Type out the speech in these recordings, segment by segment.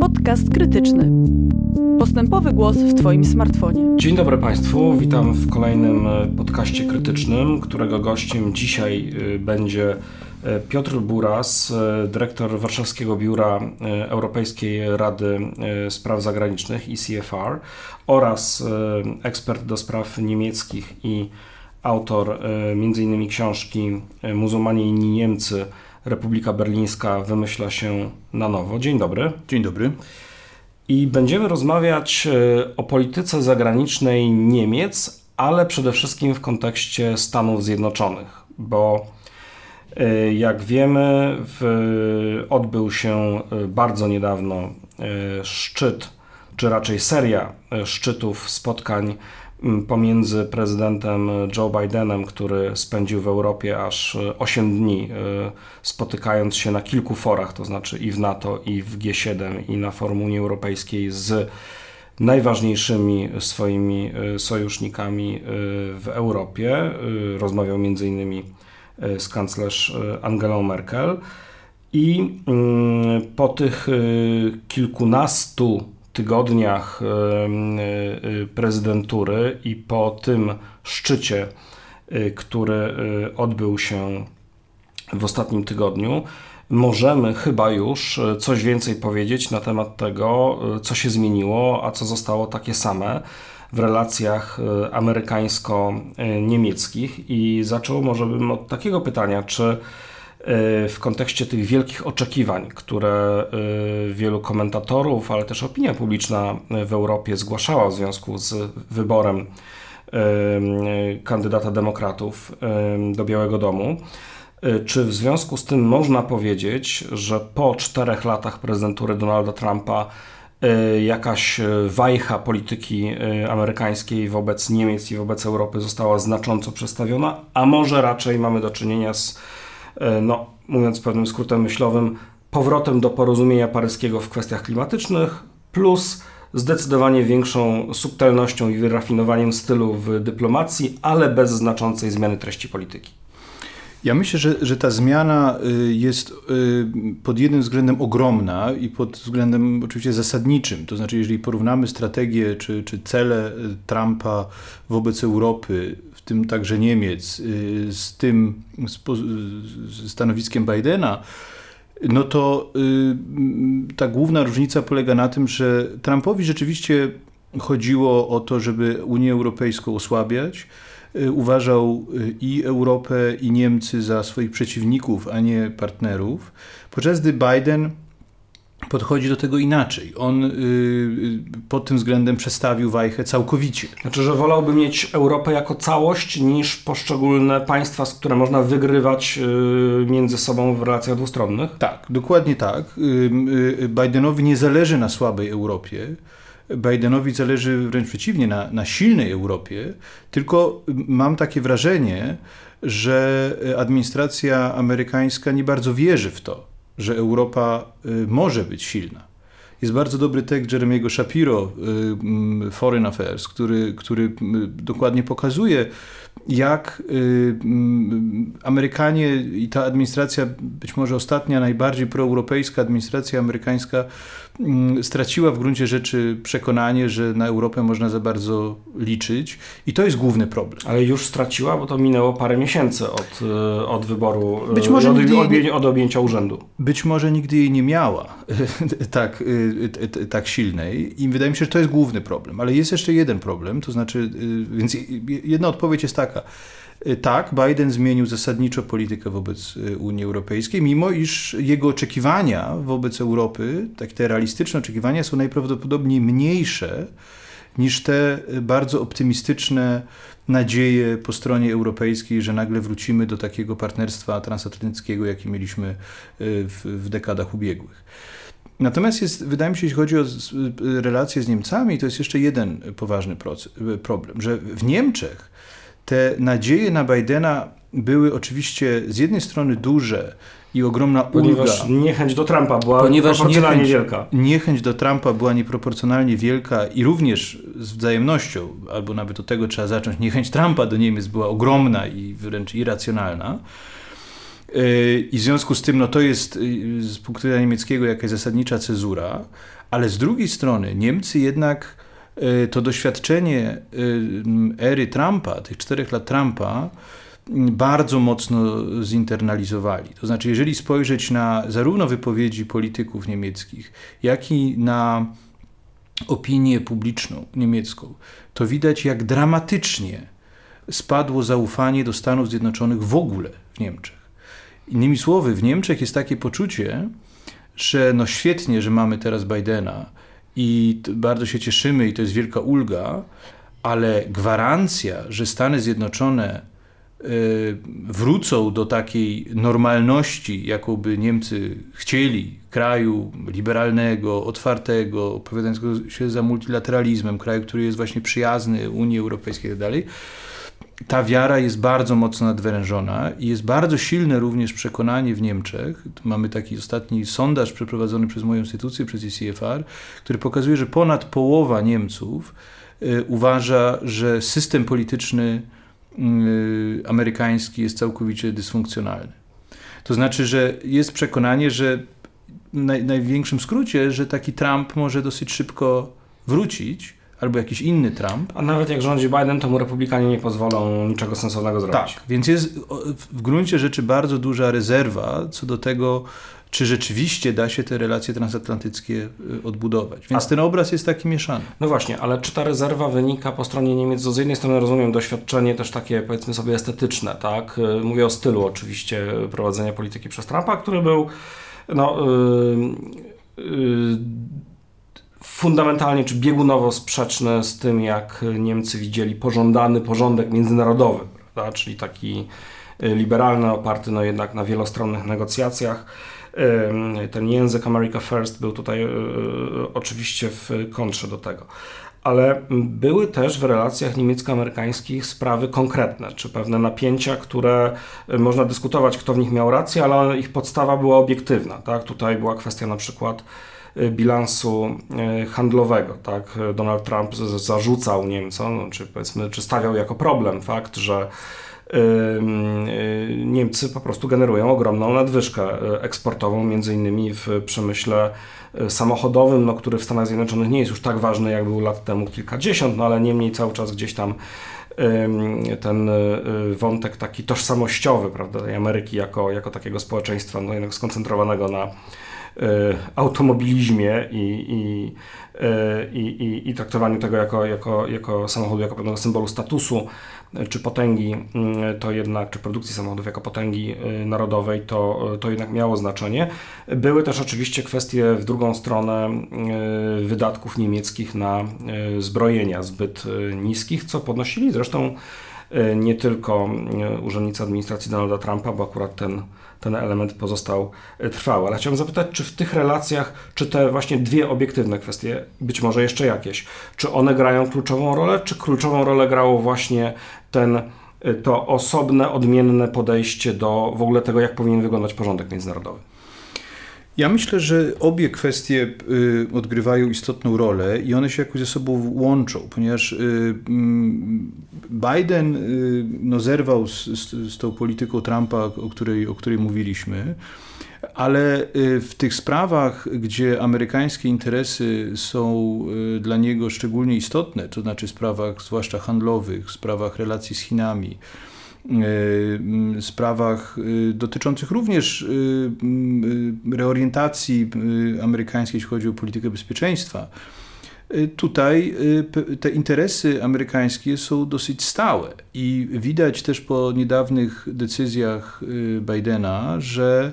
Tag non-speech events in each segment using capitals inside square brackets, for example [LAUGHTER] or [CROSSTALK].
Podcast krytyczny. Postępowy głos w Twoim smartfonie. Dzień dobry Państwu, witam w kolejnym e, podcaście krytycznym, którego gościem dzisiaj e, będzie e, Piotr Buras, dyrektor Warszawskiego Biura Europejskiej Rady Spraw Zagranicznych ECFR oraz ekspert do spraw niemieckich i autor m.in. książki Muzułmanie i Niemcy Republika Berlińska wymyśla się na nowo. Dzień dobry. Dzień dobry. I będziemy rozmawiać e, o polityce zagranicznej Niemiec, ale przede wszystkim w kontekście Stanów Zjednoczonych, bo e, jak wiemy, w, odbył się e, bardzo niedawno szczyt, czy raczej seria szczytów, spotkań pomiędzy prezydentem Joe Bidenem, który spędził w Europie aż 8 e, dni, e, spotykając się na kilku forach, to znaczy i w NATO, i w G7, i na forum Unii Europejskiej z najważniejszymi swoimi e, sojusznikami w Europie. Rozmawiał m.in. z kanclerz Angelą Merkel. I mm, po tych kilkunastu tygodniach y, y, prezydentury i po tym szczycie, y, który odbył się w ostatnim tygodniu, możemy chyba już coś więcej powiedzieć na temat tego, co się zmieniło, a co zostało takie same w relacjach amerykańsko-niemieckich. I zaczął może bym od takiego pytania, czy Y, w kontekście tych wielkich oczekiwań, które y, wielu komentatorów, ale też opinia publiczna w Europie zgłaszała w związku z wyborem y, kandydata demokratów do Białego Domu. Czy w związku z tym można powiedzieć, że po czterech latach prezydentury Donalda Trumpa jakaś wajcha polityki amerykańskiej wobec Niemiec i wobec Europy została znacząco przestawiona, a może raczej mamy do czynienia z no, mówiąc pewnym skrótem myślowym, powrotem do porozumienia paryskiego w kwestiach klimatycznych, plus zdecydowanie większą subtelnością i wyrafinowaniem stylu w dyplomacji, ale bez znaczącej zmiany treści polityki. Ja myślę, że, że ta zmiana y, jest y, pod jednym względem ogromna i pod względem oczywiście zasadniczym. To znaczy, jeżeli porównamy strategię czy, czy cele y, Trumpa wobec Europy tym także Niemiec, y, z tym z stanowiskiem Bidena, no to y, ta główna różnica polega na tym, że Trumpowi rzeczywiście chodziło o to, żeby Unię Europejską osłabiać. Y, uważał i Europę, i Niemcy za swoich przeciwników, a nie partnerów. Podczas gdy Biden podchodzi do tego inaczej. On y, y, pod tym względem przestawił wajchę całkowicie. Znaczy, że wolałby mieć Europę jako całość niż poszczególne państwa, z które można wygrywać y, między sobą w relacjach dwustronnych? Tak, dokładnie tak. Bidenowi nie zależy na słabej Europie. Bidenowi zależy wręcz przeciwnie, na, na silnej Europie, tylko mam takie wrażenie, że administracja amerykańska nie bardzo wierzy w to że Europa y, może być silna. Jest bardzo dobry tekst Jeremiego Shapiro, y, Foreign Affairs, który, który dokładnie pokazuje, jak y, Amerykanie i ta administracja, być może ostatnia, najbardziej proeuropejska administracja amerykańska, Mm, straciła w gruncie rzeczy przekonanie, że na Europę można za bardzo liczyć i to jest główny problem. Ale już straciła, bo to minęło parę miesięcy od, e, od wyboru, być może od, od, od objęcia urzędu. Być może nigdy jej nie miała [LAUGHS] tak, tak silnej i wydaje mi się, że to jest główny problem. Ale jest jeszcze jeden problem, to znaczy, więc jedna odpowiedź jest taka, Y, tak, Biden zmienił zasadniczo politykę wobec y, Unii Europejskiej, mimo iż jego oczekiwania wobec Europy, tak te realistyczne oczekiwania są najprawdopodobniej mniejsze niż te y, bardzo optymistyczne nadzieje po stronie europejskiej, że nagle wrócimy do takiego partnerstwa transatlantyckiego, jakie mieliśmy w, w dekadach ubiegłych. Natomiast jest, wydaje mi się, jeśli chodzi o relacje z Niemcami, to jest jeszcze jeden poważny proces, problem, że w Niemczech te nadzieje na Bidena były oczywiście z jednej strony duże i ogromna Ponieważ ulga. niechęć do Trumpa była Ponieważ proporcjonalnie niechęć, wielka. Niechęć do Trumpa była nieproporcjonalnie wielka i również z wzajemnością, albo nawet od tego trzeba zacząć, niechęć Trumpa do Niemiec była ogromna i wręcz irracjonalna. I w związku z tym, no to jest z punktu widzenia niemieckiego jakaś zasadnicza cezura, ale z drugiej strony Niemcy jednak to doświadczenie ery Trumpa, tych czterech lat Trumpa, bardzo mocno zinternalizowali. To znaczy, jeżeli spojrzeć na zarówno wypowiedzi polityków niemieckich, jak i na opinię publiczną niemiecką, to widać, jak dramatycznie spadło zaufanie do Stanów Zjednoczonych w ogóle w Niemczech. Innymi słowy, w Niemczech jest takie poczucie, że no świetnie, że mamy teraz Bidena i bardzo się cieszymy i to jest wielka ulga, ale gwarancja, że Stany Zjednoczone Y, wrócą do takiej normalności, jaką by Niemcy chcieli, kraju liberalnego, otwartego, opowiadającego się za multilateralizmem, kraju, który jest właśnie przyjazny Unii Europejskiej itd., tak ta wiara jest bardzo mocno nadwyrężona i jest bardzo silne również przekonanie w Niemczech. Mamy taki ostatni sondaż przeprowadzony przez moją instytucję, przez ICFR, który pokazuje, że ponad połowa Niemców y, uważa, że system polityczny Y, amerykański jest całkowicie dysfunkcjonalny. To znaczy, że jest przekonanie, że w naj, największym skrócie, że taki Trump może dosyć szybko wrócić, albo jakiś inny Trump. A nawet jak rządzi Biden, to mu republikanie nie pozwolą niczego sensownego zrobić. Tak, więc jest w gruncie rzeczy bardzo duża rezerwa co do tego, czy rzeczywiście da się te relacje transatlantyckie y, odbudować. Więc A, ten obraz jest taki mieszany. No właśnie, ale czy ta rezerwa wynika po stronie Niemiec? Z jednej strony rozumiem doświadczenie też takie powiedzmy sobie estetyczne, tak? Y, mówię o stylu oczywiście prowadzenia polityki przez Trumpa, który był no, yy, yy, fundamentalnie czy biegunowo sprzeczny z tym, jak Niemcy widzieli pożądany porządek międzynarodowy, prawda? czyli taki y, liberalny, oparty no jednak na wielostronnych negocjacjach ten język America First był tutaj e, oczywiście w kontrze do tego. Ale były też w relacjach niemiecko-amerykańskich sprawy konkretne, czy pewne napięcia, które można dyskutować, kto w nich miał rację, ale ich podstawa była obiektywna. Tak? Tutaj była kwestia na przykład bilansu handlowego. Tak? Donald Trump zarzucał Niemcom, czy powiedzmy, czy stawiał jako problem fakt, że Y, Niemcy po prostu generują ogromną nadwyżkę y, eksportową, między innymi w przemyśle samochodowym, no, który w Stanach Zjednoczonych nie jest już tak ważny, jak był lat temu kilkadziesiąt, no ale niemniej cały czas gdzieś tam ten wątek taki tożsamościowy, prawda, tej Ameryki jako, jako takiego społeczeństwa, no jednak skoncentrowanego na automobilizmie i, i, i, i, i traktowaniu tego jako, jako, jako samochodu, jako pewnego symbolu statusu, czy potęgi, mm, to jednak, czy produkcji samochodów jako potęgi narodowej, to, to jednak miało znaczenie. Były też oczywiście kwestie w drugą stronę wydatków niemieckich na zbrojenia zbyt niskich, co podnosili zresztą nie tylko urzędnicy administracji Donalda Trumpa, bo akurat ten ten element pozostał e, trwały. Ale chciałbym zapytać, czy w tych relacjach, czy te właśnie dwie obiektywne kwestie, być może jeszcze jakieś, czy one grają kluczową rolę, czy kluczową rolę grało właśnie ten e, to osobne, odmienne podejście do w ogóle tego, jak powinien wyglądać porządek międzynarodowy? Ja myślę, że obie kwestie y, odgrywają istotną rolę i one się jakoś ze sobą łączą, ponieważ y, mm, Biden y, no, zerwał z, z, z tą polityką Trumpa, o której, o której mówiliśmy, ale w tych sprawach, gdzie amerykańskie interesy są dla niego szczególnie istotne, to znaczy sprawach zwłaszcza handlowych, sprawach relacji z Chinami, sprawach e, dotyczących również e, reorientacji amerykańskiej, jeśli chodzi o politykę bezpieczeństwa. Tutaj te interesy amerykańskie są dosyć stałe i widać też po niedawnych decyzjach Bidena, że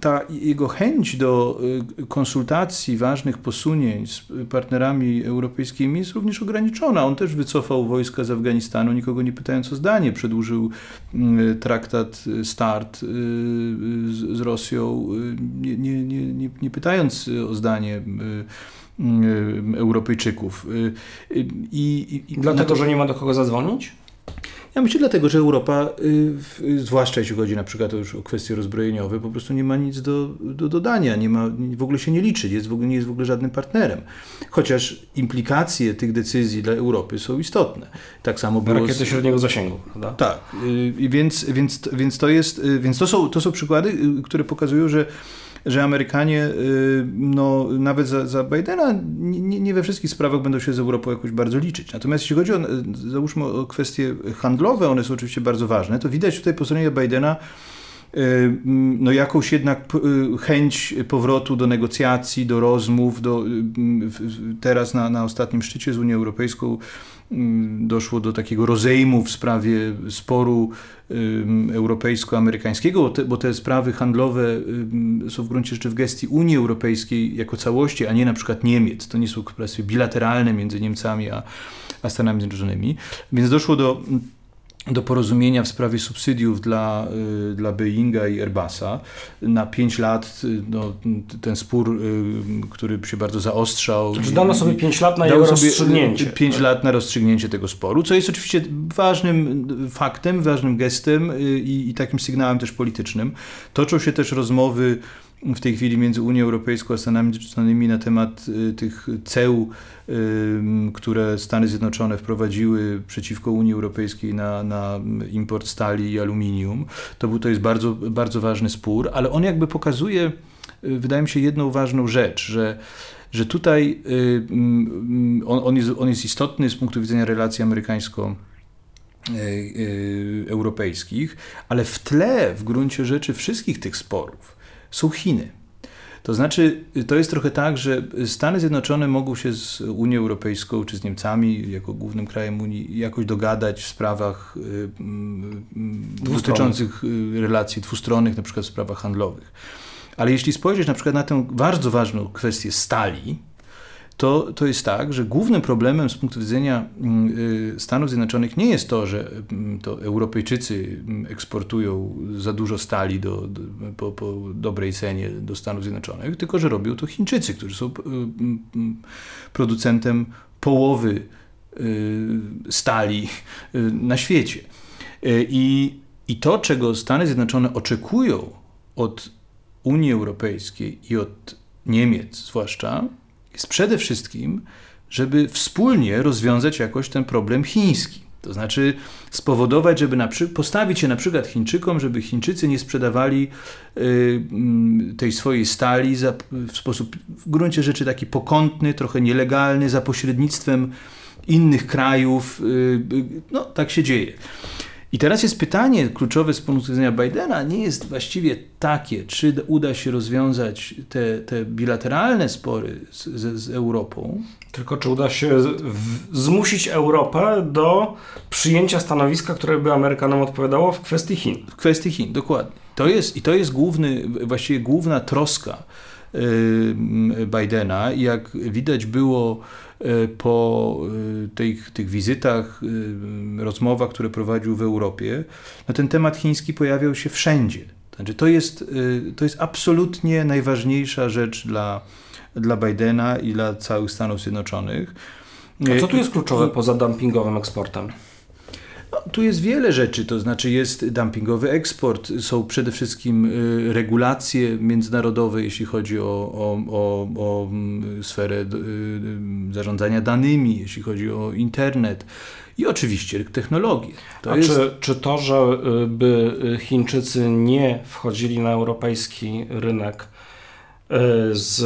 ta jego chęć do y, konsultacji ważnych posunięć z partnerami europejskimi jest również ograniczona. On też wycofał wojska z Afganistanu, nikogo nie pytając o zdanie. Przedłużył mm, traktat START y, z Rosją, y, nie, nie, nie, nie pytając o zdanie Europejczyków. I, i, Dlatego, to, że nie ma do kogo zadzwonić? Ja myślę dlatego, że Europa, y, zwłaszcza jeśli chodzi na przykład już o kwestie rozbrojeniowe, po prostu nie ma nic do, do dodania, nie ma, w ogóle się nie liczy, jest w ogóle, nie jest w ogóle żadnym partnerem. Chociaż implikacje tych decyzji dla Europy są istotne. Tak samo było... Rakiety z... średniego zasięgu, prawda? Tak, y, więc, więc, więc, to, jest, y, więc to, są, to są przykłady, które pokazują, że że Amerykanie y, no, nawet za, za Bidena nie, nie, we wszystkich sprawach będą się z Europą jakoś bardzo liczyć. Natomiast jeśli chodzi o, załóżmy o kwestie handlowe, one są oczywiście bardzo ważne, to widać tutaj po stronie Bidena y, no jakąś jednak y, chęć powrotu do negocjacji, do rozmów. Do, teraz na, na ostatnim szczycie z Unią Europejską Mm, doszło do takiego rozejmu w sprawie sporu europejsko-amerykańskiego, bo te, bo te sprawy handlowe są w gruncie rzeczy w gestii Unii Europejskiej jako całości, a nie na przykład Niemiec. To nie są kwestie bilateralne między Niemcami a, a Stanami Zjednoczonymi. Więc doszło do do porozumienia w sprawie subsydiów dla, y, dla Boeinga i Airbusa. Na 5 lat y, no, ten spór, y, który się bardzo zaostrzał. Czy dano sobie 5 lat na jego rozstrzygnięcie. 5 lat na rozstrzygnięcie tego sporu, co jest oczywiście ważnym faktem, ważnym gestem i, i takim sygnałem też politycznym. Toczą się też rozmowy w tej chwili między Unią Europejską a Stanami Zjednoczonymi na temat y, tych ceł, które Stany Zjednoczone wprowadziły przeciwko Unii Europejskiej na, na import stali i aluminium. To, był, to jest bardzo, bardzo ważny spór, ale on jakby pokazuje, y, wydaje mi się, jedną ważną rzecz, że że tutaj y, on, on, jest, on jest istotny z punktu widzenia relacji amerykańsko- europejskich, ale w tle w gruncie rzeczy wszystkich tych sporów są Chiny. To znaczy, to jest trochę tak, że Stany Zjednoczone mogą się z Unią Europejską czy z Niemcami, jako głównym krajem Unii, jakoś dogadać w sprawach y, y, dotyczących y, relacji dwustronnych, na przykład w sprawach handlowych. Ale jeśli spojrzeć na przykład na tę bardzo ważną kwestię stali, to, to jest tak, że głównym problemem z punktu widzenia mm, y, Stanów Zjednoczonych nie jest to, że mm, to Europejczycy mm, eksportują za dużo stali do, do po, po, dobrej cenie do Stanów Zjednoczonych, tylko że robią to Chińczycy, którzy są y, producentem połowy y, stali na świecie. I, I to, czego Stany Zjednoczone oczekują od Unii Europejskiej i od Niemiec zwłaszcza, jest przede wszystkim, żeby wspólnie rozwiązać jakoś ten problem chiński. To znaczy spowodować, żeby na przy... postawić się na przykład Chińczykom, żeby Chińczycy nie sprzedawali y, mm, tej swojej stali za, w sposób w gruncie rzeczy taki pokątny, trochę nielegalny, za pośrednictwem innych krajów. Y, y, no, tak się dzieje. I teraz jest pytanie kluczowe z punktu widzenia Bidena, nie jest właściwie takie, czy uda się rozwiązać te, te bilateralne spory z, z, z Europą. Tylko czy uda się zmusić Europę do przyjęcia stanowiska, które by Amerykanom odpowiadało w kwestii Chin. W kwestii Chin, dokładnie. To jest, I to jest główny, właściwie główna troska Bidena. Jak widać było E, po e, tych, tych wizytach, rozmowach, które prowadził w Europie, no ten temat chiński pojawiał się wszędzie. Znaczy, to, jest, to jest absolutnie najważniejsza rzecz dla, dla Bidena i dla całych Stanów Zjednoczonych. A co tu jest kluczowe poza dumpingowym eksportem? No, tu jest wiele rzeczy, to znaczy jest dumpingowy eksport, są przede wszystkim y, regulacje międzynarodowe, jeśli chodzi o, o, o, o mm, sferę y, y, zarządzania danymi, jeśli chodzi o internet i oczywiście technologię. To A jest... czy, czy to, żeby Chińczycy nie wchodzili na europejski rynek, z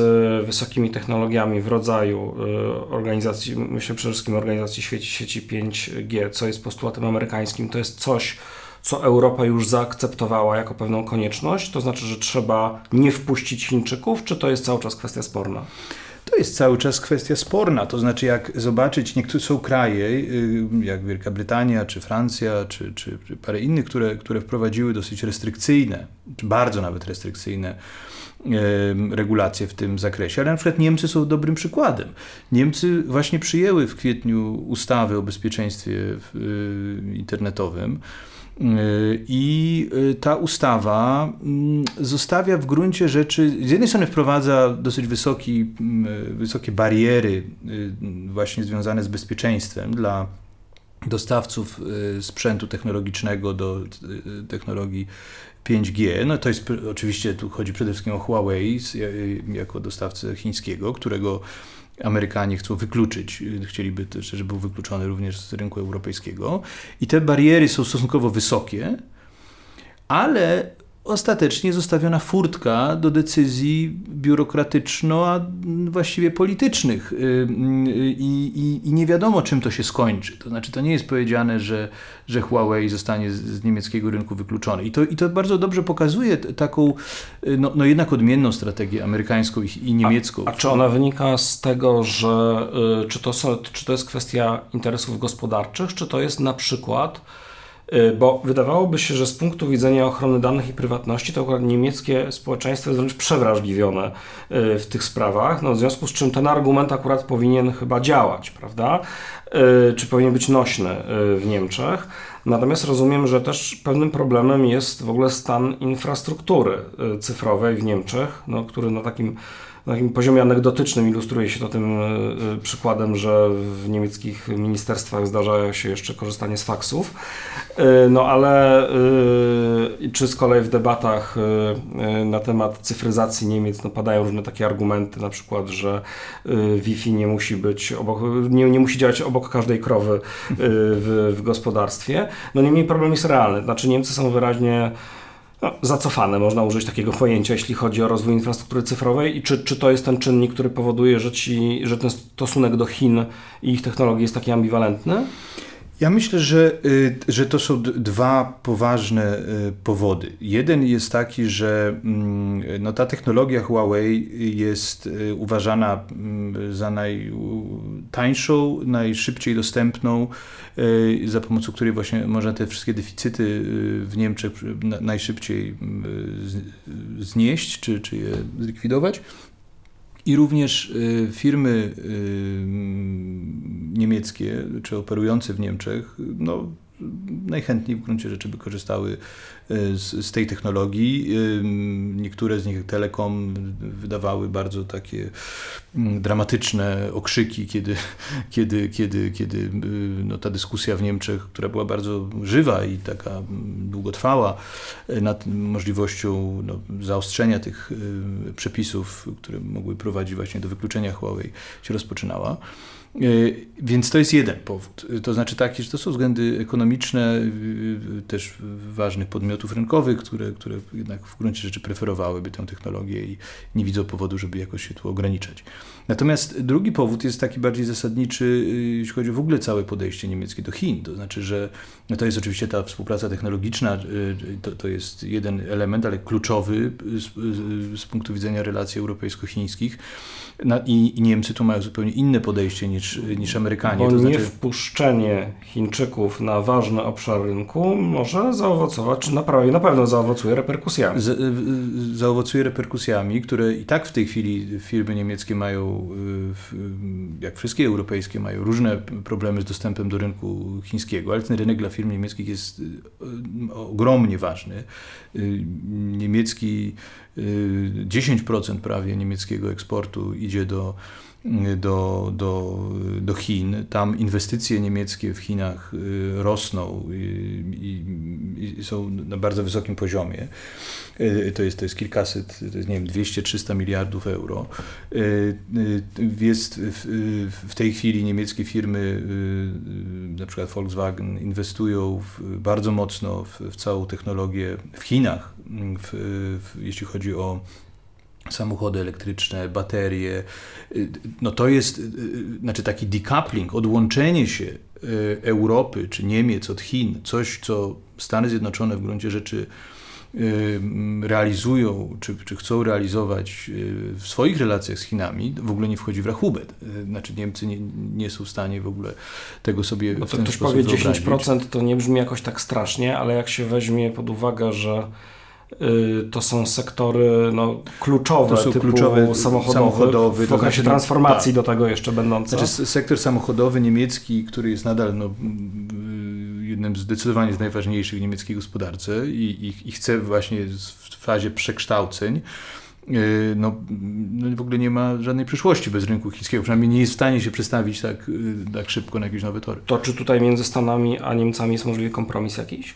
wysokimi technologiami w rodzaju e, organizacji, myślę przede wszystkim organizacji sieci, sieci 5G, co jest postulatem amerykańskim, to jest coś, co Europa już zaakceptowała jako pewną konieczność? To znaczy, że trzeba nie wpuścić Chińczyków, czy to jest cały czas kwestia sporna? To jest cały czas kwestia sporna. To znaczy, jak zobaczyć, niektóre są kraje, y, jak Wielka Brytania, czy Francja, czy, czy, czy parę innych, które, które wprowadziły dosyć restrykcyjne, czy bardzo nawet restrykcyjne regulacje w tym zakresie, ale na przykład Niemcy są dobrym przykładem. Niemcy właśnie przyjęły w kwietniu ustawy o bezpieczeństwie y, internetowym. Y, I y, ta ustawa mm, zostawia w gruncie rzeczy, z jednej strony wprowadza dosyć wysoki, wysokie bariery właśnie związane z bezpieczeństwem dla dostawców sprzętu technologicznego do technologii 5G. No to jest oczywiście tu chodzi przede wszystkim o Huawei jako dostawcę chińskiego, którego Amerykanie chcą wykluczyć, chcieliby też, żeby był wykluczony również z rynku europejskiego. I te bariery są stosunkowo wysokie, ale ostatecznie zostawiona furtka do decyzji biurokratyczno, a właściwie politycznych y, y, I, i, i, nie wiadomo, czym to się skończy. To znaczy, to nie jest powiedziane, że, że Huawei zostanie z, z niemieckiego rynku wykluczony. I to, I to bardzo dobrze pokazuje taką, y, no, no jednak odmienną strategię amerykańską i, i niemiecką. A, a, czy ona wynika z tego, że czy to, są, czy to jest kwestia interesów gospodarczych, czy to jest na przykład bo wydawałoby się, że z punktu widzenia ochrony danych i prywatności to akurat niemieckie społeczeństwo jest wręcz przewrażliwione y, w tych sprawach, no w związku z czym ten argument akurat powinien chyba działać, prawda? Y, czy powinien być nośny w Niemczech. Natomiast rozumiem, że też pewnym problemem jest w ogóle stan infrastruktury cyfrowej w Niemczech, no, który na takim na takim poziomie anegdotycznym ilustruje się to tym e, e, przykładem, że w niemieckich ministerstwach zdarza się jeszcze korzystanie z faksów. E, no ale czy z kolei w debatach na temat cyfryzacji Niemiec no, padają różne takie argumenty, na przykład, że Wi-Fi nie musi być obok, nie, nie musi działać obok każdej krowy w, w gospodarstwie. No niemniej problem jest realny. Znaczy Niemcy są wyraźnie no, zacofane, można użyć takiego pojęcia, jeśli chodzi o rozwój infrastruktury cyfrowej i czy, czy to jest ten czynnik, który powoduje, że, ci, że ten stosunek do Chin i ich technologii jest taki ambiwalentny? Ja myślę, że, y, że to są dwa poważne y, powody. Jeden jest taki, że mm, no, ta technologia Huawei jest y, uważana mm, za najtańszą, najszybciej dostępną, za pomocą której właśnie można te wszystkie deficyty w Niemczech najszybciej znieść czy, czy je zlikwidować. I również y, firmy y, niemieckie, czy operujące w Niemczech, no, najchętniej w gruncie rzeczy by korzystały e, z, z, tej technologii. Niektóre z nich Telekom wydawały bardzo takie mm, dramatyczne okrzyki, kiedy, [LAUGHS] kiedy, kiedy, kiedy y, no, ta dyskusja w Niemczech, która była bardzo żywa i taka mm, długotrwała, e, nad możliwością no, zaostrzenia tych y, przepisów, które mogły prowadzić właśnie do wykluczenia Huawei, się rozpoczynała. E, więc to jest jeden powód. To znaczy taki, że to są względy ekonomiczne też ważnych podmiotów rynkowych, które, które jednak w gruncie rzeczy preferowałyby tę technologię i nie widzą powodu, żeby jakoś się tu ograniczać. Natomiast drugi powód jest taki bardziej zasadniczy, jeśli chodzi o w ogóle całe podejście niemieckie do Chin. To znaczy, że no to jest oczywiście ta współpraca technologiczna, to, to jest jeden element, ale kluczowy z, z punktu widzenia relacji europejsko-chińskich. I, I, Niemcy tu mają zupełnie inne podejście niż, niż Amerykanie. Bo to znaczy... wpuszczenie Chińczyków na ważny obszar rynku może zaowocować, czy naprawdę na pewno zaowocuje reperkusjami. Z, zaowocuje reperkusjami, które i tak w tej chwili firmy niemieckie mają, y, jak wszystkie europejskie, mają różne problemy z dostępem do rynku chińskiego, ale ten rynek dla firm niemieckich jest y, ogromnie ważny. Y, niemiecki 10% prawie niemieckiego eksportu idzie do, do, do, do Chin. Tam inwestycje niemieckie w Chinach y, rosną i, i są na bardzo wysokim poziomie. Y, to jest, to jest kilkaset, to jest, nie wiem, 200-300 miliardów euro. Y, jest w, w tej chwili niemieckie firmy, na przykład Volkswagen, inwestują w, bardzo mocno w, w, całą technologię w Chinach, jeśli chodzi o samochody elektryczne, baterie. No to jest znaczy taki decoupling, odłączenie się Europy czy Niemiec od Chin, coś co Stany Zjednoczone w gruncie rzeczy realizują, czy, czy chcą realizować w swoich relacjach z Chinami, w ogóle nie wchodzi w rachubę. Znaczy Niemcy nie, nie są w stanie w ogóle tego sobie Bo to ktoś powie 10% to nie brzmi jakoś tak strasznie, ale jak się weźmie pod uwagę, że Y, to są sektory no, kluczowe, to są typu kluczowe samochodowy, w okresie znaczy, transformacji tak. do tego jeszcze będące. Znaczy, sektor samochodowy niemiecki, który jest nadal no, jednym z zdecydowanie z najważniejszych w niemieckiej gospodarce i, i, i chce właśnie w fazie przekształceń no, no w ogóle nie ma żadnej przyszłości bez rynku chińskiego, przynajmniej nie jest w stanie się przestawić tak, tak szybko na jakieś nowe tory. To czy tutaj między Stanami a Niemcami jest możliwy kompromis jakiś?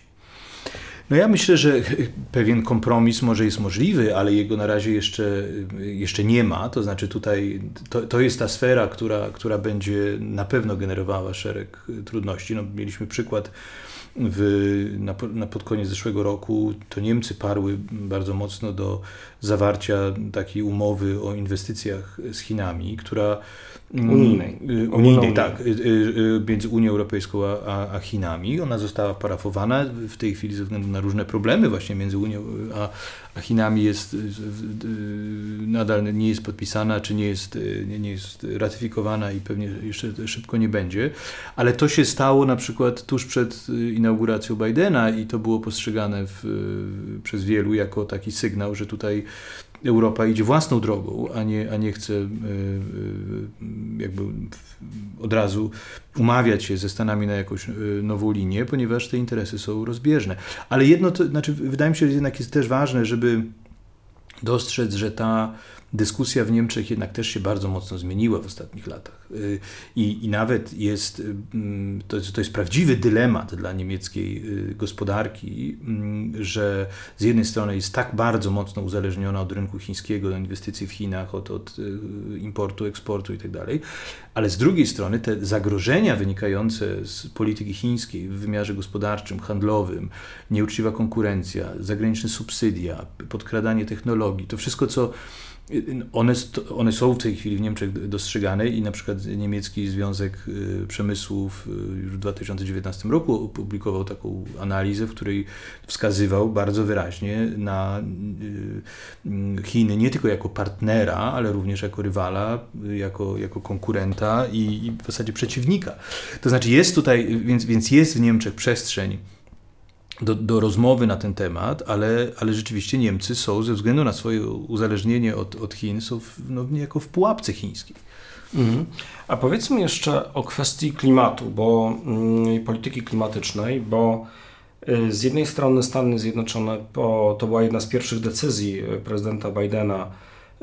No ja myślę, że [LAUGHS] pewien kompromis może jest możliwy, ale jego na razie jeszcze, jeszcze nie ma. To znaczy tutaj to, to jest ta sfera, która, która będzie na pewno generowała szereg trudności. No, mieliśmy przykład w, na, na pod koniec zeszłego roku to Niemcy parły bardzo mocno do zawarcia takiej umowy o inwestycjach z Chinami, która mm, unijnej. Y, unijnej, tak, y, y, między Unią Europejską a, a, Chinami. Ona została parafowana w tej chwili ze względu na różne problemy właśnie między Unią a, a Chinami jest nadal nie jest podpisana, czy nie jest, nie jest ratyfikowana i pewnie jeszcze szybko nie będzie. Ale to się stało na przykład tuż przed inauguracją Bidena i to było postrzegane w, przez wielu jako taki sygnał, że tutaj Europa idzie własną drogą, a nie, a nie chce e, e, jakby od razu umawiać się ze Stanami na jakąś e, nową linię, ponieważ te interesy są rozbieżne. Ale jedno, to znaczy, wydaje mi się, że jednak jest też ważne, żeby dostrzec, że ta dyskusja w Niemczech jednak też się bardzo mocno zmieniła w ostatnich latach. Y, I, i nawet jest, mm, to, jest, to jest prawdziwy dylemat dla niemieckiej y, gospodarki, mm, że z jednej strony jest tak bardzo mocno uzależniona od rynku chińskiego, od inwestycji w Chinach, od, od y, importu, eksportu itd., tak ale z drugiej strony te zagrożenia wynikające z polityki chińskiej w wymiarze gospodarczym, handlowym, nieuczciwa konkurencja, zagraniczne subsydia, podkradanie technologii, to wszystko, co one, one są w tej chwili w Niemczech dostrzegane i na przykład niemiecki Związek y, Przemysłów y, już w 2019 roku opublikował taką analizę, w której wskazywał bardzo wyraźnie na y, Chiny nie tylko jako partnera, ale również jako rywala, jako, jako konkurenta i, i w zasadzie przeciwnika. To znaczy jest tutaj, więc, więc jest w Niemczech przestrzeń do, do rozmowy na ten temat, ale, ale rzeczywiście Niemcy są ze względu na swoje uzależnienie od, od Chin, są w, no, niejako w pułapce chińskiej. Mhm. A powiedzmy jeszcze o kwestii klimatu, bo mm, polityki klimatycznej, bo y, z jednej strony Stany Zjednoczone, to była jedna z pierwszych decyzji y, prezydenta Bidena,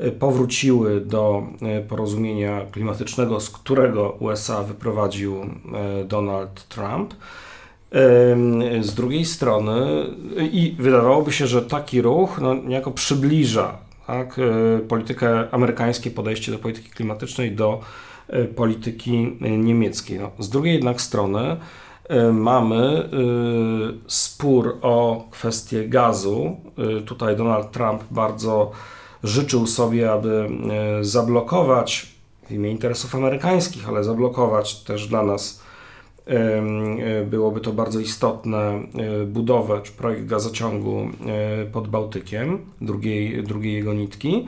y, powróciły do porozumienia klimatycznego, z którego USA wyprowadził Donald Trump. Z drugiej strony, i wydawałoby się, że taki ruch no, niejako przybliża tak, e, politykę, amerykańskie podejście do polityki klimatycznej do e, polityki e, niemieckiej. No, z drugiej jednak strony mamy spór o kwestię gazu. Tutaj Donald Trump bardzo życzył sobie, aby zablokować w imię interesów amerykańskich, ale zablokować też dla nas byłoby to bardzo istotne e, budowę czy projekt gazociągu e, pod Bałtykiem, drugiej, drugiej jego nitki.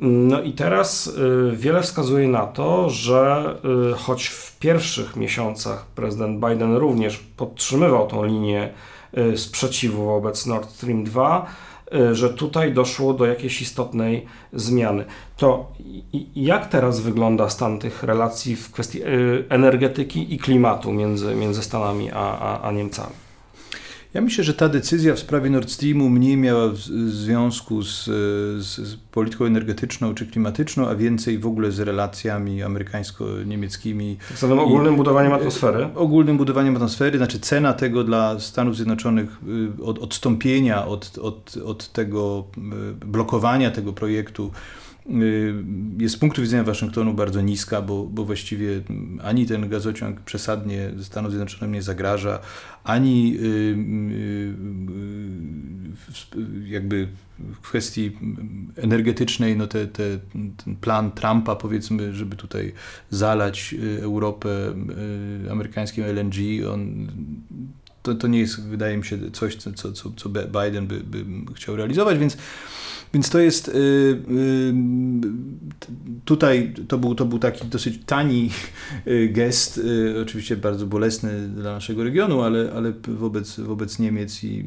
No i teraz wiele wskazuje na to, że choć w pierwszych miesiącach prezydent Biden również podtrzymywał tą linię sprzeciwu wobec Nord Stream 2, Y, że tutaj doszło do jakiejś istotnej zmiany. To jak teraz wygląda stan tych relacji w kwestii y, energetyki i klimatu między, między Stanami a, a, a Niemcami? Ja myślę, że ta decyzja w sprawie Nord Streamu mniej miała w związku z, z, polityką energetyczną czy klimatyczną, a więcej w ogóle z relacjami amerykańsko-niemieckimi. Z samym ogólnym budowaniem atmosfery? Ogólnym budowaniem atmosfery, znaczy cena tego dla Stanów Zjednoczonych, y, od, odstąpienia od, od, od tego y, blokowania tego projektu jest z punktu widzenia Waszyngtonu bardzo niska, bo, bo właściwie ani ten gazociąg przesadnie Stanom Zjednoczonym nie zagraża, ani y, y, jakby w kwestii energetycznej, no te, te, ten plan Trumpa, powiedzmy, żeby tutaj zalać Europę amerykańskim LNG, on, to, to nie jest, wydaje mi się, coś, co, co, co Biden by, by chciał realizować, więc więc to jest y, y, tutaj to był, to był taki dosyć tani y, gest, oczywiście bardzo bolesny dla naszego regionu, ale, ale wobec, wobec Niemiec i,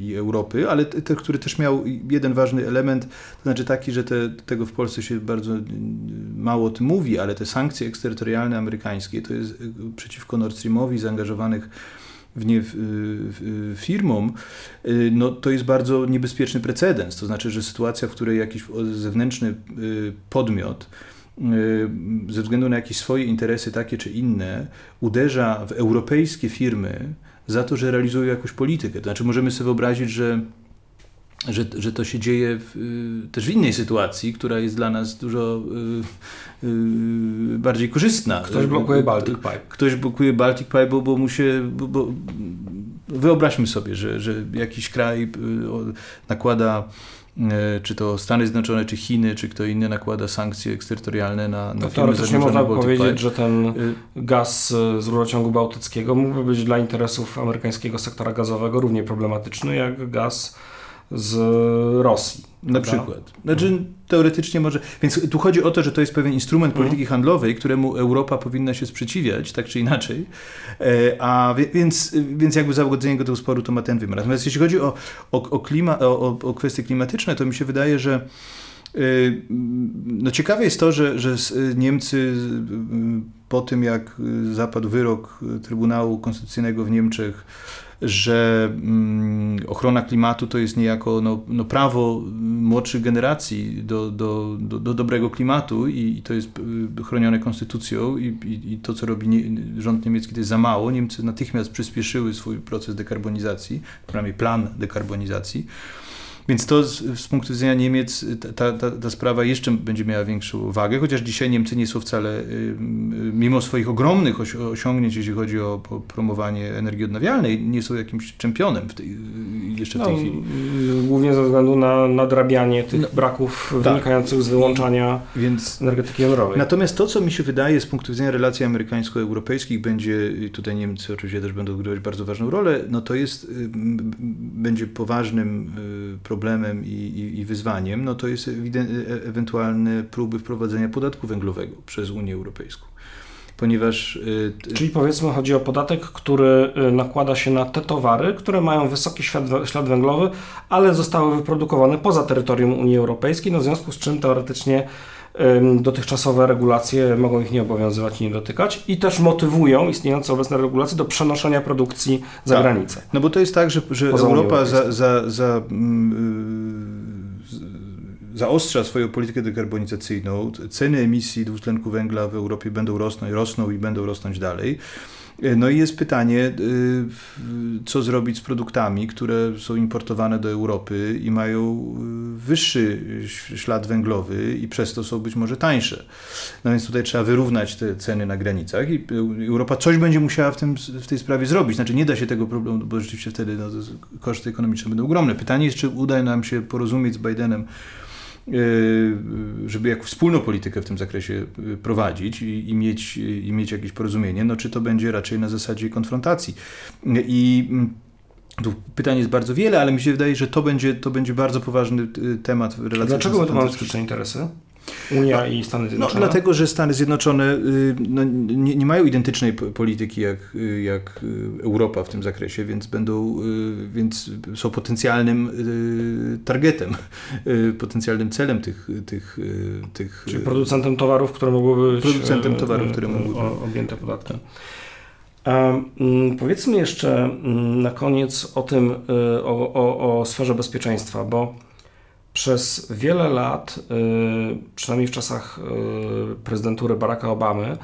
i Europy, ale te, który też miał jeden ważny element, to znaczy taki, że te, tego w Polsce się bardzo mało o tym mówi, ale te sankcje eksterytorialne amerykańskie to jest przeciwko Nord Streamowi zaangażowanych w firmom, no to jest bardzo niebezpieczny precedens. To znaczy, że sytuacja, w której jakiś zewnętrzny podmiot ze względu na jakieś swoje interesy takie czy inne uderza w europejskie firmy za to, że realizują jakąś politykę. To znaczy możemy sobie wyobrazić, że że, że to się dzieje w, y, też w innej sytuacji, która jest dla nas dużo y, y, bardziej korzystna. Ktoś blokuje Baltic Pipe. Ktoś blokuje Baltic Pipe, bo, bo mu się... Bo, bo, wyobraźmy sobie, że, że jakiś kraj y, nakłada y, czy to Stany Zjednoczone, czy Chiny, czy kto inny nakłada sankcje eksterytorialne na, na to Teoretycznie można by powiedzieć, Pipe. że ten gaz z rurociągu bałtyckiego mógłby być dla interesów amerykańskiego sektora gazowego równie problematyczny jak gaz z Rosji. Na przykład. Znaczy, teoretycznie może. Więc tu chodzi o to, że to jest pewien instrument mhm. polityki handlowej, któremu Europa powinna się sprzeciwiać, tak czy inaczej. E, a więc, więc jakby załagodzenie tego sporu to ma ten wymiar. Natomiast jeśli chodzi o, o, o, klima, o, o kwestie klimatyczne, to mi się wydaje, że e, no ciekawe jest to, że, że Niemcy po tym, jak zapadł wyrok Trybunału Konstytucyjnego w Niemczech, że mm, ochrona klimatu to jest niejako no, no prawo młodszych generacji do, do, do, do dobrego klimatu i, i, to jest y, chronione konstytucją i, i, i to, co robi nie, rząd niemiecki, to jest za mało. Niemcy natychmiast przyspieszyły swój proces dekarbonizacji, przynajmniej plan dekarbonizacji. Więc to z, z punktu widzenia Niemiec ta, ta, ta, sprawa jeszcze będzie miała większą wagę, chociaż dzisiaj Niemcy nie są wcale, mimo swoich ogromnych osiągnięć, jeśli chodzi o promowanie energii odnawialnej, nie są jakimś czempionem w tej, jeszcze w tej no, chwili. Głównie ze względu na nadrabianie tych no, braków tak. wynikających z wyłączania więc, energetyki jądrowej. Natomiast to, co mi się wydaje z punktu widzenia relacji amerykańsko-europejskich będzie, tutaj Niemcy oczywiście też będą odgrywać bardzo ważną rolę, no to jest, będzie poważnym problemem problemem i, i, i wyzwaniem, no to jest e, ewentualne próby wprowadzenia podatku węglowego przez Unię Europejską ponieważ. E, Czyli powiedzmy, chodzi o podatek, który e, nakłada się na te towary, które mają wysoki ślad węglowy, ale zostały wyprodukowane poza terytorium Unii Europejskiej, no w związku z czym teoretycznie dotychczasowe regulacje mogą ich nie obowiązywać i nie dotykać i też motywują istniejące obecne regulacje do przenoszenia produkcji za tak. granicę. No bo to jest tak, że, że Europa za, za, za mm, zaostrza swoją politykę dekarbonizacyjną, ceny emisji dwutlenku węgla w Europie będą rosnąć, rosną i będą rosnąć dalej. No i jest pytanie, y, co zrobić z produktami, które są importowane do Europy i mają y, wyższy ślad węglowy i przez to są być może tańsze. No więc tutaj trzeba wyrównać te ceny na granicach i Europa coś będzie musiała w, tym, w tej sprawie zrobić. Znaczy nie da się tego problemu, bo rzeczywiście wtedy no, koszty ekonomiczne będą ogromne. Pytanie jest, czy uda nam się porozumieć z Bidenem Y, żeby jak wspólną politykę w tym zakresie y, prowadzić i, i, mieć, i mieć jakieś porozumienie, no czy to będzie raczej na zasadzie konfrontacji. I mm, tu pytań jest bardzo wiele, ale mi się wydaje, że to będzie, to będzie bardzo poważny y, temat w relacji Dlaczego my tu mamy sprzeczne interesy? Unia no, i Stany no, Zjednoczone? No, dlatego, że Stany Zjednoczone y, no, nie, nie, mają identycznej polityki jak, y, jak y, Europa w tym zakresie, więc będą, więc są potencjalnym targetem, potencjalnym celem tych, tych, tych Czyli producentem towarów, które mogłyby być producentem towarów, które mogłyby objęte podatkiem. A, mm, powiedzmy jeszcze mm, na koniec o tym, o, o, o sferze bezpieczeństwa, bo przez wiele lat, y, przynajmniej w czasach y, prezydentury Baracka Obamy,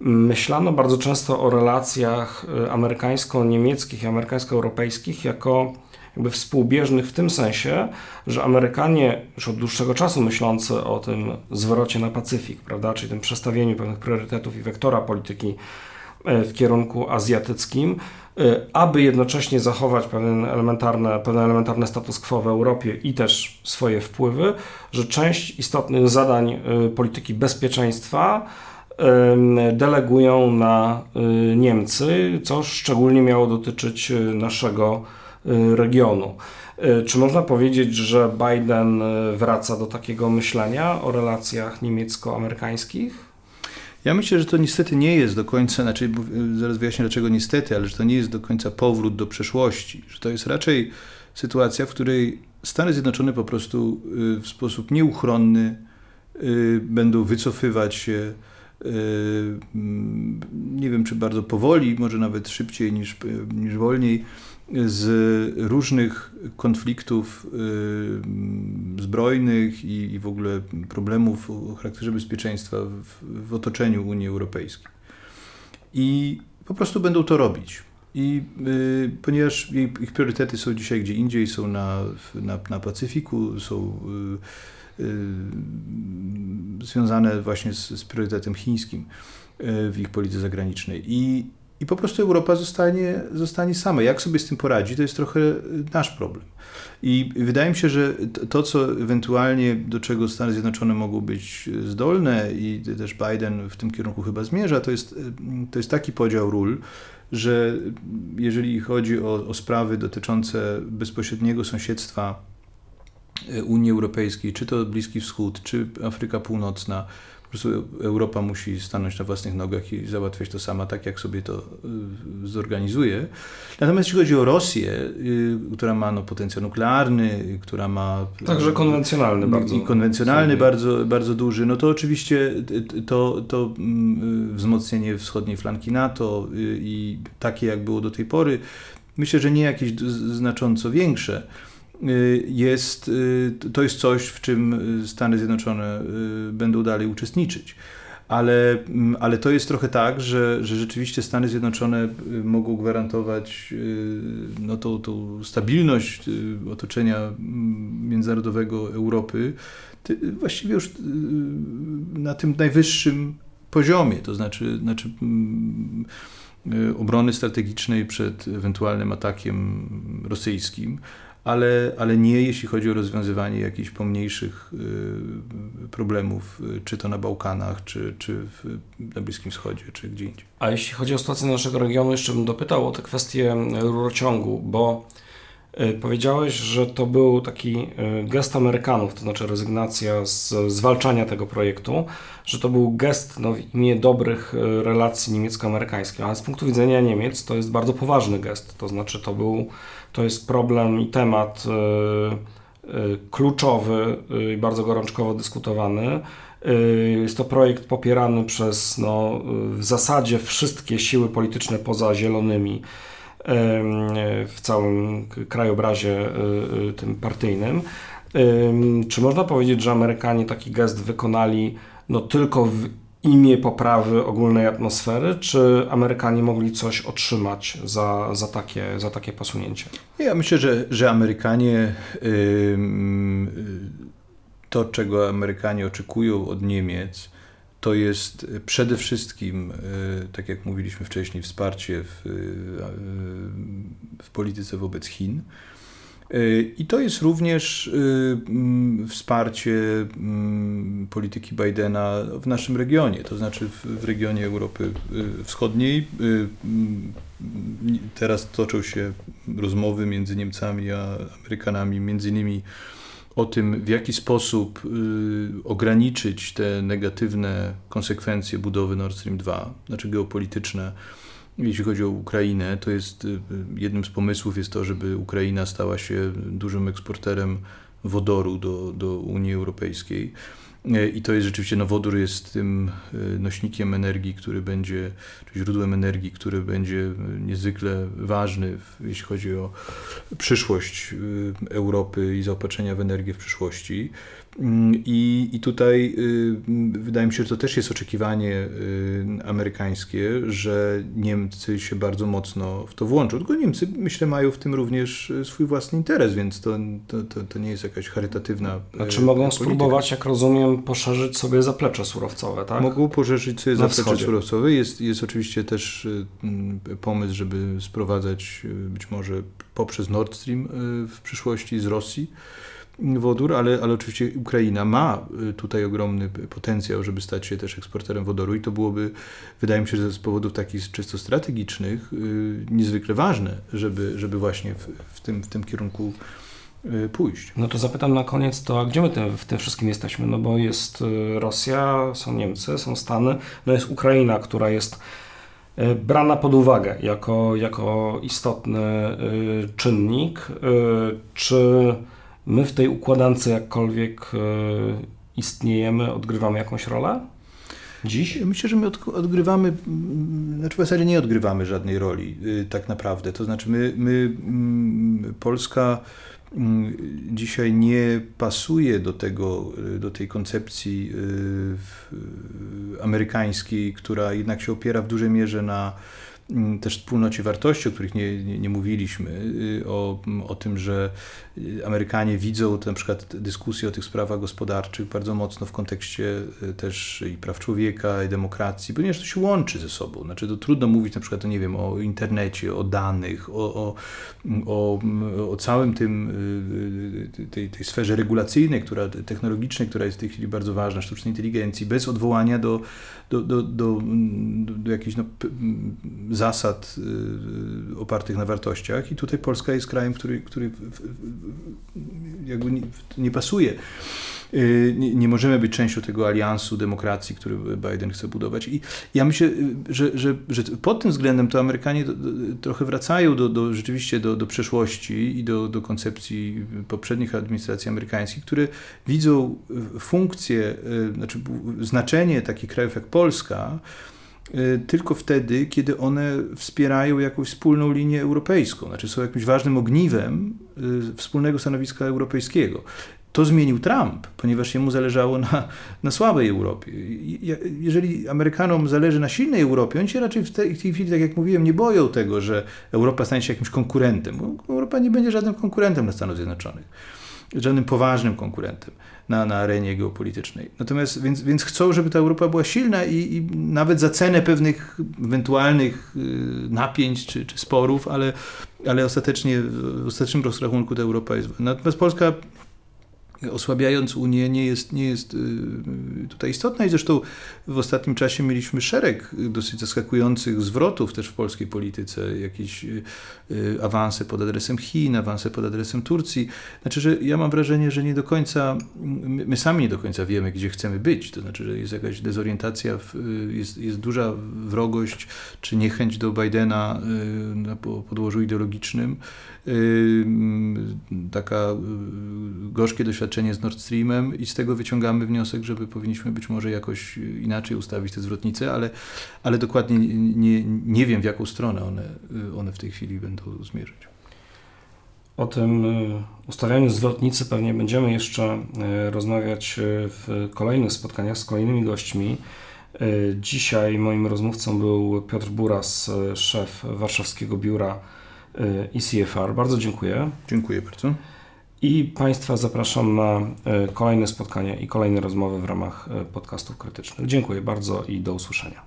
myślano bardzo często o relacjach y, amerykańsko-niemieckich i amerykańsko-europejskich jako jakby współbieżnych w tym sensie, że Amerykanie już od dłuższego czasu myślący o tym zwrocie na Pacyfik, prawda, czyli tym przestawieniu pewnych priorytetów i wektora polityki w kierunku azjatyckim, aby jednocześnie zachować pewien elementarne, pewien elementarny status quo w Europie i też swoje wpływy, że część istotnych zadań y, polityki bezpieczeństwa delegują na y, Niemcy, co szczególnie miało dotyczyć naszego regionu. Czy można powiedzieć, że Biden wraca do takiego myślenia o relacjach niemiecko-amerykańskich? Ja myślę, że to niestety nie jest do końca, znaczy zaraz wyjaśnię dlaczego niestety, ale że to nie jest do końca powrót do przeszłości, że to jest raczej sytuacja, w której Stany Zjednoczone po prostu y, w sposób nieuchronny y, będą wycofywać się nie wiem czy bardzo powoli, może nawet szybciej niż, niż wolniej, z różnych konfliktów zbrojnych i, w ogóle problemów o charakterze bezpieczeństwa w, otoczeniu Unii Europejskiej. I po prostu będą to robić. I y, ponieważ ich priorytety są dzisiaj gdzie indziej, są na, na, na Pacyfiku, są y, y, związane właśnie z, z priorytetem chińskim y, w ich polityce zagranicznej. I, i po prostu Europa zostanie, zostanie sama. Jak sobie z tym poradzi, to jest trochę nasz problem. I wydaje mi się, że to, co ewentualnie, do czego Stany Zjednoczone mogą być zdolne i też Biden w tym kierunku chyba zmierza, to jest, to jest taki podział ról, że jeżeli chodzi o, o sprawy dotyczące bezpośredniego sąsiedztwa Unii Europejskiej, czy to Bliski Wschód, czy Afryka Północna, prostu Europa musi stanąć na własnych nogach i załatwiać to sama, tak jak sobie to y, zorganizuje. Natomiast jeśli chodzi o Rosję, y, która ma no, potencjał nuklearny, która ma... Także konwencjonalny bardzo. I konwencjonalny bardzo, bardzo duży, no to oczywiście to, to mm, y, wzmocnienie wschodniej flanki NATO i takie jak było do tej pory, myślę, że nie jakieś znacząco większe, Y, jest, y, to jest coś, w czym y, Stany Zjednoczone będą dalej uczestniczyć. Ale, mm, ale to jest trochę tak, że, że rzeczywiście Stany Zjednoczone mogą gwarantować no, tą, tą stabilność otoczenia mm, międzynarodowego Europy właściwie już na tym najwyższym poziomie, to znaczy, znaczy mm, obrony strategicznej przed ewentualnym atakiem rosyjskim ale, ale nie jeśli chodzi o rozwiązywanie jakichś pomniejszych y, problemów, y, czy to na Bałkanach, czy, czy w, na Bliskim Wschodzie, czy gdzie indziej. A jeśli chodzi o sytuację naszego regionu, jeszcze bym dopytał o tę kwestię rurociągu, bo powiedziałeś, że to był taki gest Amerykanów, to znaczy rezygnacja z zwalczania tego projektu, że to był gest no, w imię dobrych relacji niemiecko-amerykańskich, ale z punktu widzenia Niemiec to jest bardzo poważny gest, to znaczy to był to jest problem i temat kluczowy i bardzo gorączkowo dyskutowany. Jest to projekt popierany przez no, w zasadzie wszystkie siły polityczne poza zielonymi w całym krajobrazie tym partyjnym. Czy można powiedzieć, że Amerykanie taki gest wykonali no, tylko w imię poprawy ogólnej atmosfery, czy Amerykanie mogli coś otrzymać za, za, takie, za takie posunięcie? Ja myślę, że, że Amerykanie to, czego Amerykanie oczekują od Niemiec, to jest przede wszystkim, y, tak jak mówiliśmy wcześniej, wsparcie w, y, w polityce wobec Chin. I to jest również y, mm, wsparcie mm, polityki Bidena w naszym regionie, to znaczy w regionie Europy y, Wschodniej. Y, mm, teraz toczą się rozmowy między Niemcami a Amerykanami, między innymi o tym, w jaki sposób ograniczyć te negatywne konsekwencje budowy Nord Stream 2, znaczy geopolityczne jeśli chodzi o Ukrainę, to jest y, jednym z pomysłów jest to, żeby Ukraina stała się dużym eksporterem wodoru do, do Unii Europejskiej. E, I to jest rzeczywiście, no wodór jest tym e, nośnikiem energii, który będzie, czy źródłem energii, który będzie niezwykle ważny, jeśli chodzi o przyszłość Europy i zaopatrzenia w energię w przyszłości. Mm, I, I tutaj y, wydaje mi się, że to też jest oczekiwanie y, amerykańskie, że Niemcy się bardzo mocno w to włączą. Tylko Niemcy, myślę, mają w tym również y, swój własny interes, więc to, to, to, to nie jest jakaś charytatywna. Znaczy mogą polityka. spróbować, jak rozumiem, poszerzyć sobie zaplecze surowcowe, tak? Mogą poszerzyć sobie zaplecze wschodzie. surowcowe. Jest, jest oczywiście też pomysł, żeby sprowadzać być może poprzez Nord Stream w przyszłości z Rosji wodór, ale, ale oczywiście Ukraina ma y, tutaj ogromny potencjał, żeby stać się też eksporterem wodoru i to byłoby, wydaje mi się, że z powodów takich czysto strategicznych y, niezwykle ważne, żeby, żeby właśnie w, w, tym, w tym kierunku y, pójść. No to zapytam na koniec to, a gdzie my w tym wszystkim jesteśmy? No bo jest Rosja, są Niemcy, są Stany, no jest Ukraina, która jest brana pod uwagę jako, jako istotny czynnik. Czy my w tej układance jakkolwiek e, istniejemy, odgrywamy jakąś rolę? dziś? Myślę, że my odgrywamy, znaczy w zasadzie nie odgrywamy żadnej roli tak naprawdę. To znaczy my, my Polska Mm, dzisiaj nie pasuje do tego, y, do tej koncepcji y, amerykańskiej, która jednak się opiera w dużej mierze na mm, też wspólnocie wartości, o których nie, nie, nie mówiliśmy, y, o, o tym, że Amerykanie widzą na przykład dyskusję o tych sprawach gospodarczych bardzo mocno w kontekście e, też i praw człowieka, i demokracji, ponieważ to się łączy ze sobą. Znaczy to trudno mówić na przykład, nie wiem, o internecie, o danych, o, o, o, o całym tym, e, e, tej, tej sferze regulacyjnej, która, technologicznej, która jest w tej chwili bardzo ważna, sztucznej inteligencji, bez odwołania do, do, do, do, do jakichś no, zasad opartych na wartościach. I tutaj Polska jest krajem, który, który jakby nie, nie pasuje. Y, nie, nie, możemy być częścią tego aliansu demokracji, który Biden chce budować. I ja myślę, że, że, że pod tym względem to Amerykanie do, do, trochę wracają do, do, rzeczywiście do, do przeszłości i do, do koncepcji poprzednich administracji amerykańskich, które widzą funkcję, y, znaczy znaczenie takich krajów jak Polska, Y, tylko wtedy, kiedy one wspierają jakąś wspólną linię europejską, znaczy są jakimś ważnym ogniwem y, wspólnego stanowiska europejskiego. To zmienił Trump, ponieważ jemu zależało na, na słabej Europie. Jeżeli Amerykanom zależy na silnej Europie, oni się raczej w tej, w tej chwili, tak jak mówiłem, nie boją tego, że Europa stanie się jakimś konkurentem, Europa nie będzie żadnym konkurentem dla Stanów Zjednoczonych żadnym poważnym konkurentem na, na arenie geopolitycznej. Natomiast więc, więc chcą, żeby ta Europa była silna i, i nawet za cenę pewnych ewentualnych y, napięć czy, czy sporów, ale, ale ostatecznie w ostatecznym rozrachunku ta Europa jest. Natomiast Polska osłabiając Unię nie jest, nie jest y, tutaj istotna i zresztą w ostatnim czasie mieliśmy szereg dosyć zaskakujących zwrotów też w polskiej polityce, jakieś y, awanse pod adresem Chin, awanse pod adresem Turcji. Znaczy, że ja mam wrażenie, że nie do końca, my sami nie do końca wiemy, gdzie chcemy być. To znaczy, że jest jakaś dezorientacja, jest, jest duża wrogość czy niechęć do Bidena y, na podłożu ideologicznym, taka gorzkie doświadczenie doświadczenie z Nord Streamem i z tego wyciągamy wniosek, żeby powinniśmy być może jakoś inaczej ustawić te zwrotnice, ale, ale dokładnie nie, nie wiem, w jaką stronę one, one w tej chwili będą zmierzać. O tym y, ustawianiu zwrotnicy pewnie będziemy jeszcze y, rozmawiać y, w kolejnych spotkaniach z kolejnymi gośćmi. Dzisiaj moim rozmówcą był Piotr Buras, szef warszawskiego biura ECFR. Bardzo dziękuję. Dziękuję bardzo. I Państwa zapraszam na e, kolejne spotkania i kolejne rozmowy w ramach e, podcastów krytycznych. Dziękuję bardzo i do usłyszenia.